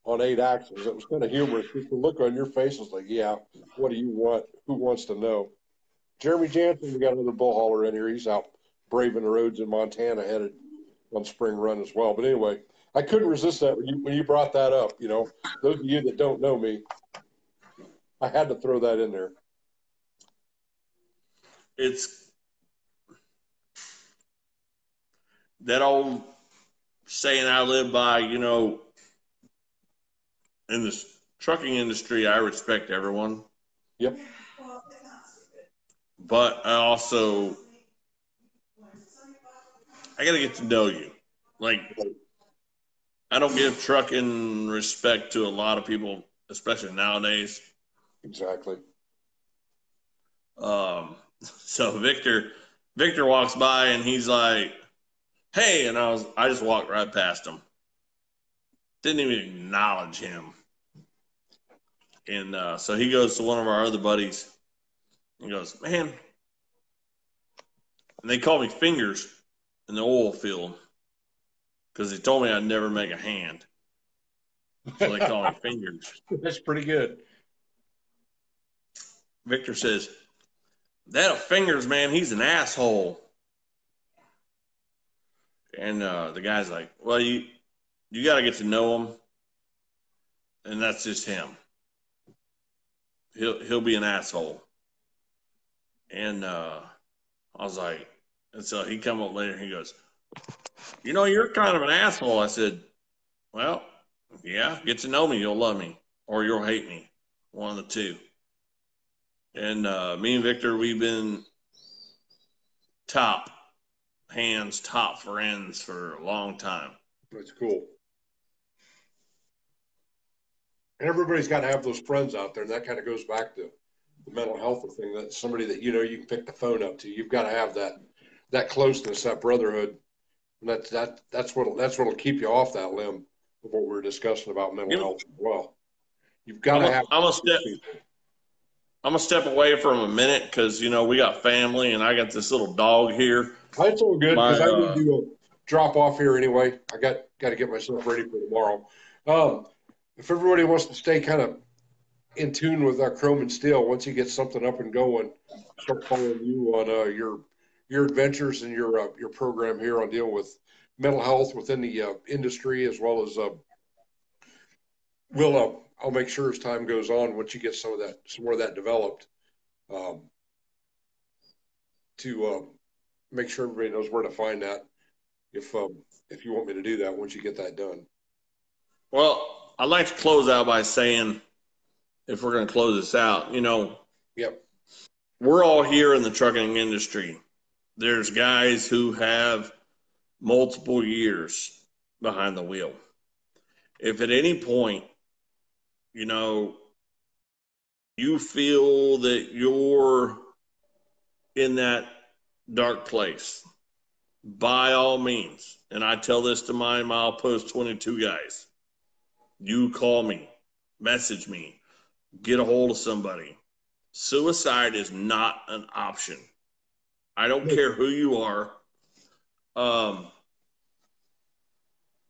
on eight axles. It was kind of humorous. Just the look on your face was like, yeah, what do you want? Who wants to know? Jeremy Jansen, we got another bull hauler in here. He's out braving the roads in Montana, headed on spring run as well. But anyway, I couldn't resist that when you, when you brought that up. You know, those of you that don't know me, I had to throw that in there. It's that old saying I live by, you know, in the trucking industry, I respect everyone. Yep. But I also, I got to get to know you. Like, I don't give trucking respect to a lot of people, especially nowadays. Exactly. Um, so Victor, Victor walks by and he's like, "Hey," and I was, I just walked right past him. Didn't even acknowledge him. And uh, so he goes to one of our other buddies. He goes, "Man," and they call me Fingers in the oil field because he told me I'd never make a hand. So they call me Fingers. That's pretty good. Victor says, that a fingers, man, he's an asshole. And uh, the guy's like, well, you you got to get to know him, and that's just him. He'll he'll be an asshole. And uh, I was like, and so he come up later. and He goes, you know, you're kind of an asshole. I said, well, yeah, get to know me, you'll love me, or you'll hate me, one of the two. And uh, me and Victor, we've been top hands, top friends for a long time. That's cool. And everybody's got to have those friends out there, and that kind of goes back to the mental health thing. That somebody that you know you can pick the phone up to. You've got to have that that closeness, that brotherhood. And that's that that's what that's what'll keep you off that limb of what we are discussing about mental health as well. You've got I'm to have. I'm a step. I'm gonna step away from a minute because you know we got family and I got this little dog here. That's all good because I need uh, to drop off here anyway. I got got to get myself ready for tomorrow. Um, if everybody wants to stay kind of in tune with our chrome and steel, once you get something up and going, start following you on uh, your your adventures and your uh, your program here on dealing with mental health within the uh, industry as well as uh, we'll uh, I'll make sure as time goes on, once you get some of that, some more of that developed, um, to uh, make sure everybody knows where to find that. If um, if you want me to do that, once you get that done. Well, I'd like to close out by saying, if we're going to close this out, you know, yep, we're all here in the trucking industry. There's guys who have multiple years behind the wheel. If at any point, you know, you feel that you're in that dark place, by all means, and I tell this to my milepost 22 guys, you call me, message me, get a hold of somebody. Suicide is not an option. I don't care who you are. Um,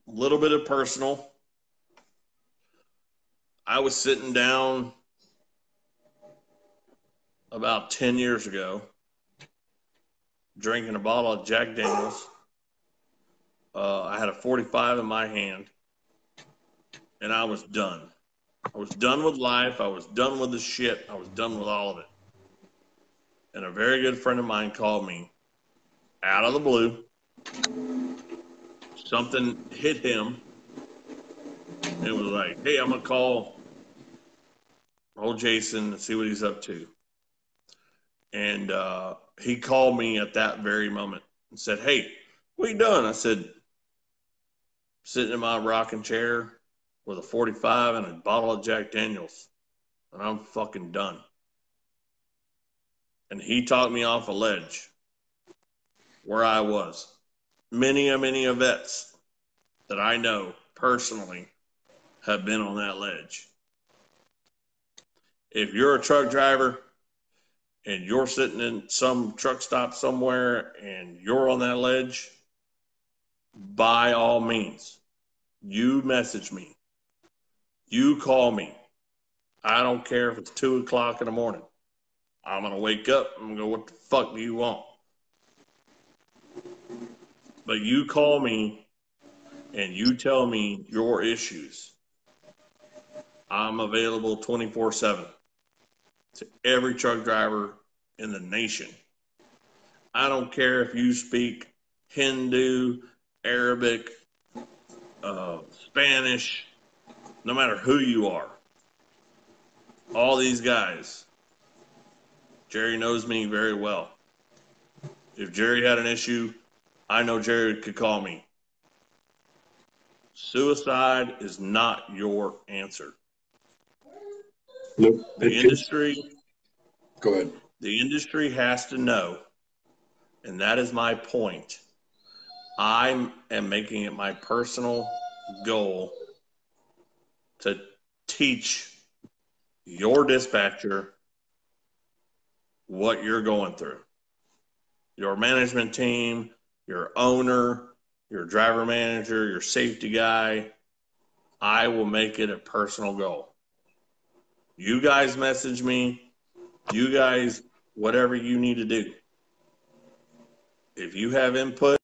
a little bit of personal. I was sitting down about 10 years ago drinking a bottle of Jack Daniels. Uh, I had a 45 in my hand and I was done. I was done with life. I was done with the shit. I was done with all of it. And a very good friend of mine called me out of the blue. Something hit him. It was like, hey, I'm going to call old Jason and see what he's up to. And uh, he called me at that very moment and said, hey, what you doing? I said, sitting in my rocking chair with a 45 and a bottle of Jack Daniels, and I'm fucking done. And he talked me off a ledge where I was. Many many of vets that I know personally have been on that ledge. If you're a truck driver and you're sitting in some truck stop somewhere and you're on that ledge, by all means, you message me. You call me. I don't care if it's two o'clock in the morning. I'm gonna wake up. I'm gonna go. What the fuck do you want? But you call me and you tell me your issues. I'm available 24 7 to every truck driver in the nation. I don't care if you speak Hindu, Arabic, uh, Spanish, no matter who you are. All these guys, Jerry knows me very well. If Jerry had an issue, I know Jerry could call me. Suicide is not your answer. The industry Go ahead. the industry has to know, and that is my point. I am making it my personal goal to teach your dispatcher what you're going through. Your management team, your owner, your driver manager, your safety guy. I will make it a personal goal. You guys message me. You guys, whatever you need to do. If you have input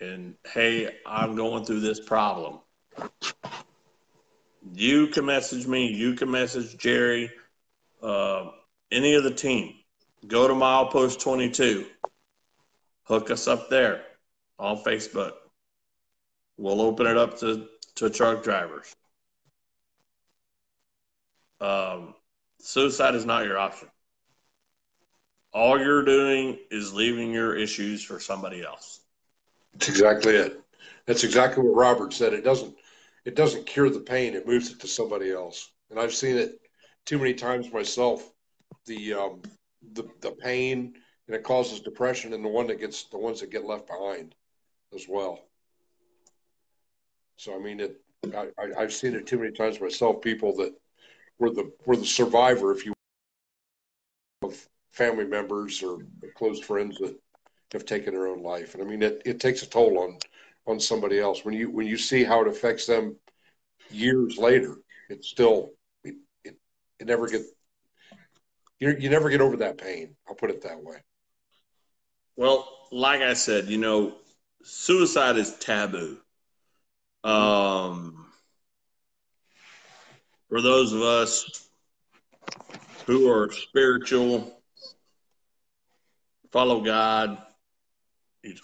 and, hey, I'm going through this problem, you can message me. You can message Jerry, uh, any of the team. Go to Milepost 22. Hook us up there on Facebook. We'll open it up to, to truck drivers. Um, suicide is not your option. All you're doing is leaving your issues for somebody else. That's exactly it. That's exactly what Robert said. It doesn't it doesn't cure the pain, it moves it to somebody else. And I've seen it too many times myself. The um the the pain and it causes depression and the one that gets the ones that get left behind as well. So I mean it I, I, I've seen it too many times myself, people that were the were the survivor, if you of family members or close friends that have taken their own life. And I mean it, it takes a toll on on somebody else. When you when you see how it affects them years later, it's still it it, it never get you you never get over that pain. I'll put it that way. Well, like I said, you know, suicide is taboo. Um, for those of us who are spiritual, follow God, you,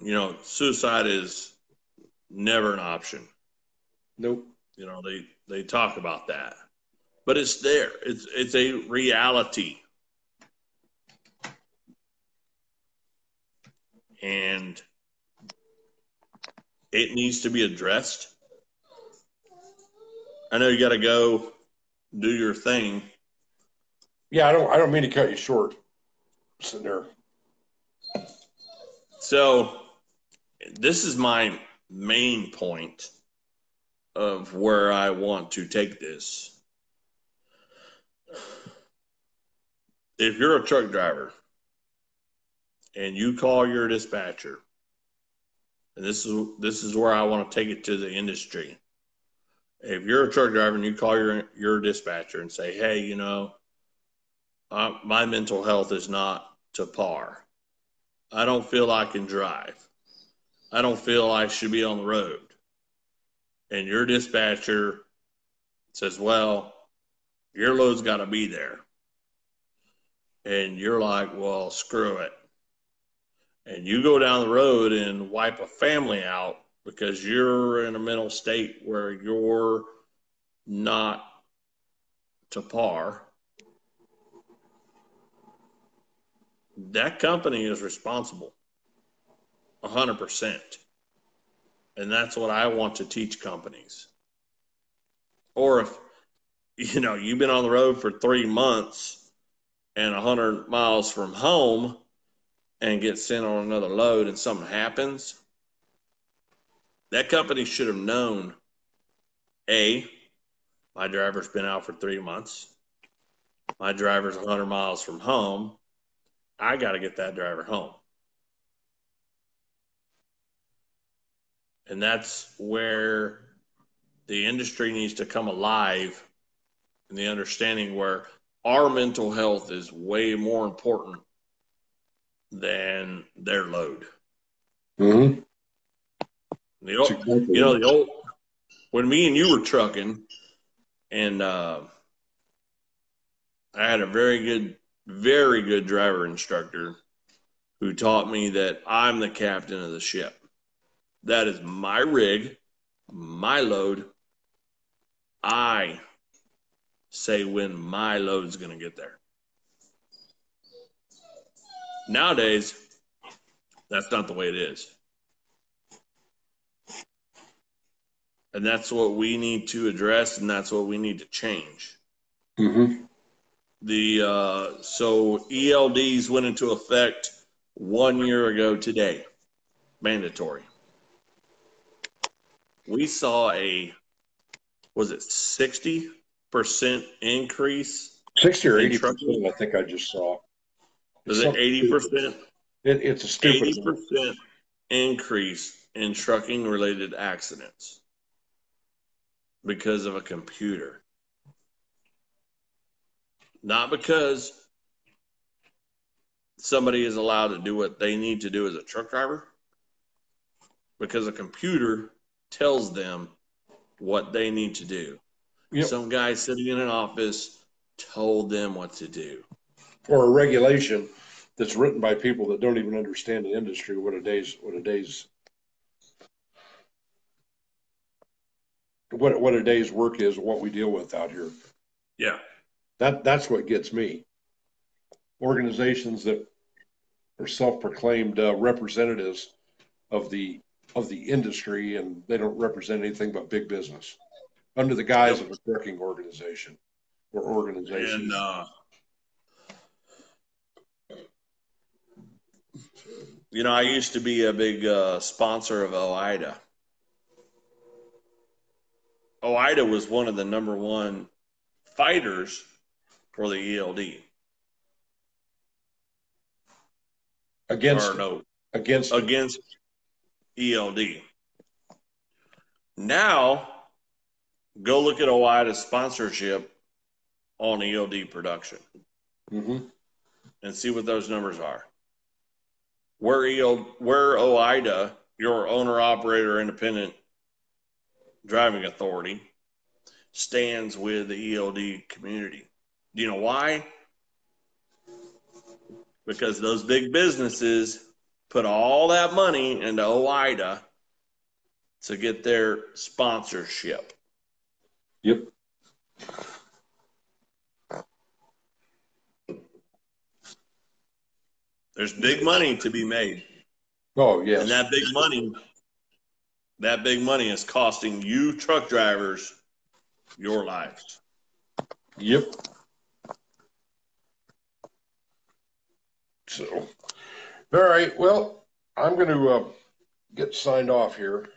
know, suicide is never an option. Nope. You know, they they talk about that, but it's there. It's it's a reality, and it needs to be addressed. I know you got to go do your thing. Yeah, I don't. I don't mean to cut you short. Sitting there. So, this is my main point of where I want to take this. If you're a truck driver and you call your dispatcher, and this is this is where I want to take it to the industry. If you're a truck driver and you call your your dispatcher and say, "Hey, you know, uh, my mental health is not to par. I don't feel I can drive. I don't feel I should be on the road." And your dispatcher says, "Well, your load's got to be there." And you're like, "Well, screw it." and you go down the road and wipe a family out because you're in a mental state where you're not to par, that company is responsible 100%. And that's what I want to teach companies. Or if, you know, you've been on the road for three months and 100 miles from home and get sent on another load and something happens, that company should have known A, my driver's been out for three months. My driver's 100 miles from home. I got to get that driver home. And that's where the industry needs to come alive in the understanding where our mental health is way more important than their load. Mm-hmm. The old, you know, the old when me and you were trucking, and uh, I had a very good, very good driver instructor who taught me that I'm the captain of the ship. That is my rig, my load. I say when my load's going to get there. Nowadays, that's not the way it is. And that's what we need to address, and that's what we need to change. Mm-hmm. The uh, so ELDs went into effect one year ago today, mandatory. We saw a was it sixty percent increase? Sixty or eighty percent, I think I just saw. Is it eighty percent? It, it's a stupid eighty percent increase in trucking related accidents because of a computer. Not because somebody is allowed to do what they need to do as a truck driver, because a computer tells them what they need to do. Yep. Some guy sitting in an office told them what to do or a regulation that's written by people that don't even understand the industry what a day's what a day's what what a day's work is what we deal with out here yeah that that's what gets me organizations that are self-proclaimed uh, representatives of the of the industry and they don't represent anything but big business under the guise yep. of a trucking organization or organization and uh You know, I used to be a big uh, sponsor of OOIDA. OOIDA was one of the number one fighters for the ELD. Against or no, against against ELD. Now, go look at OOIDA's sponsorship on ELD production mm-hmm. and see what those numbers are where EO, where OOIDA, your owner operator independent driving authority, stands with the ELD community. Do you know why? Because those big businesses put all that money into OOIDA to get their sponsorship. Yep. There's big money to be made. Oh yes. And that big money that big money is costing you truck drivers your lives. Yep. So, all right. Well, I'm going to uh, get signed off here.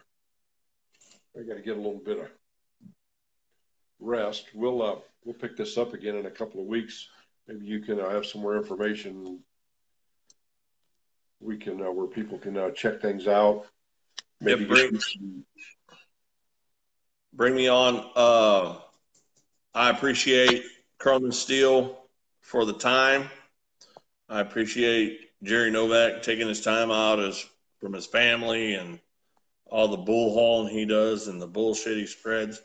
I got to get a little bit of rest. We'll uh, we'll pick this up again in a couple of weeks. Maybe you can uh, have some more information. We can uh, where people can uh, check things out. Maybe yeah, bring, bring me on. Uh, I appreciate Chrome Steel for the time. I appreciate Jerry Novak taking his time out as from his family and all the bull hauling he does and the bullshit he spreads.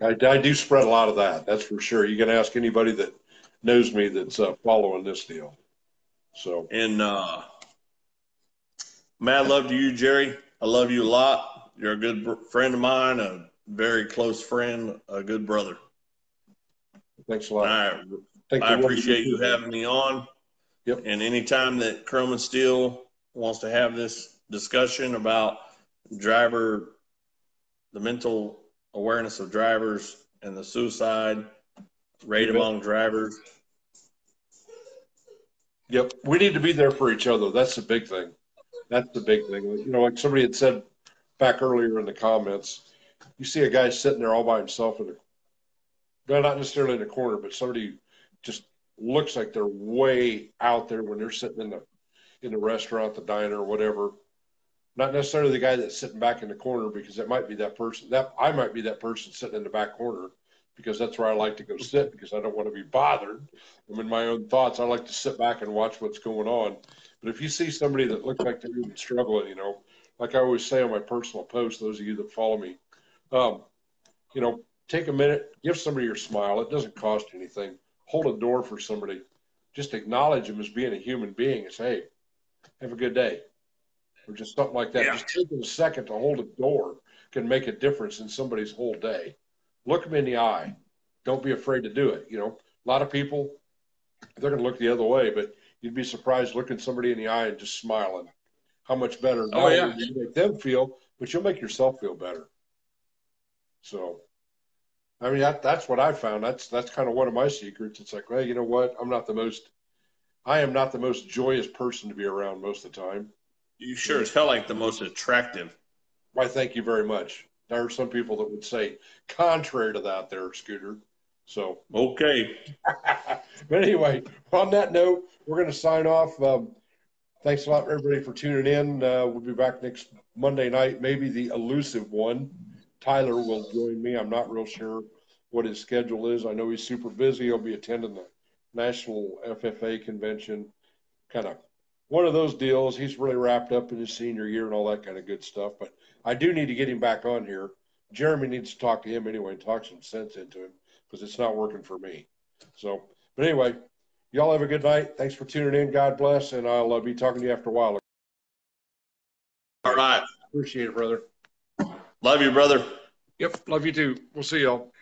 I, I do spread a lot of that. That's for sure. You can ask anybody that knows me that's uh, following this deal. So and uh, mad love to you, Jerry. I love you a lot. You're a good friend of mine, a very close friend, a good brother. Thanks a lot. I, I appreciate you having me on. Yep. And anytime that Chrome and Steel wants to have this discussion about driver, the mental awareness of drivers and the suicide rate yep. among drivers. Yep. We need to be there for each other. That's the big thing. That's the big thing. You know, like somebody had said back earlier in the comments, you see a guy sitting there all by himself in a, well, not necessarily in the corner, but somebody just looks like they're way out there when they're sitting in the in the restaurant, the diner, whatever. Not necessarily the guy that's sitting back in the corner because it might be that person. That I might be that person sitting in the back corner because that's where I like to go sit because I don't want to be bothered. I'm in my own thoughts. I like to sit back and watch what's going on. But if you see somebody that looks like they're even struggling, you know, like I always say on my personal post, those of you that follow me, um, you know, take a minute, give somebody your smile. It doesn't cost anything. Hold a door for somebody. Just acknowledge them as being a human being. And say, hey, have a good day. Or just something like that. Yeah. Just taking a second to hold a door can make a difference in somebody's whole day. Look them in the eye. Don't be afraid to do it. You know, a lot of people, they're going to look the other way, but you'd be surprised looking somebody in the eye and just smiling. How much better oh, yeah. you make them feel, but you'll make yourself feel better. So I mean, that, that's what I found. That's that's kind of one of my secrets. It's like, well, you know what? I'm not the most, I am not the most joyous person to be around most of the time. You sure as hell like the most attractive. Why, thank you very much. There are some people that would say contrary to that, there, Scooter. So okay. but anyway, on that note, we're going to sign off. Um, thanks a lot, everybody, for tuning in. Uh, we'll be back next Monday night, maybe the elusive one. Tyler will join me. I'm not real sure what his schedule is. I know he's super busy. He'll be attending the National FFA convention, kind of one of those deals. He's really wrapped up in his senior year and all that kind of good stuff. But I do need to get him back on here. Jeremy needs to talk to him anyway and talk some sense into him because it's not working for me. So, but anyway, y'all have a good night. Thanks for tuning in. God bless, and I'll uh, be talking to you after a while. All right. Appreciate it, brother. Love you, brother. Yep. Love you too. We'll see y'all.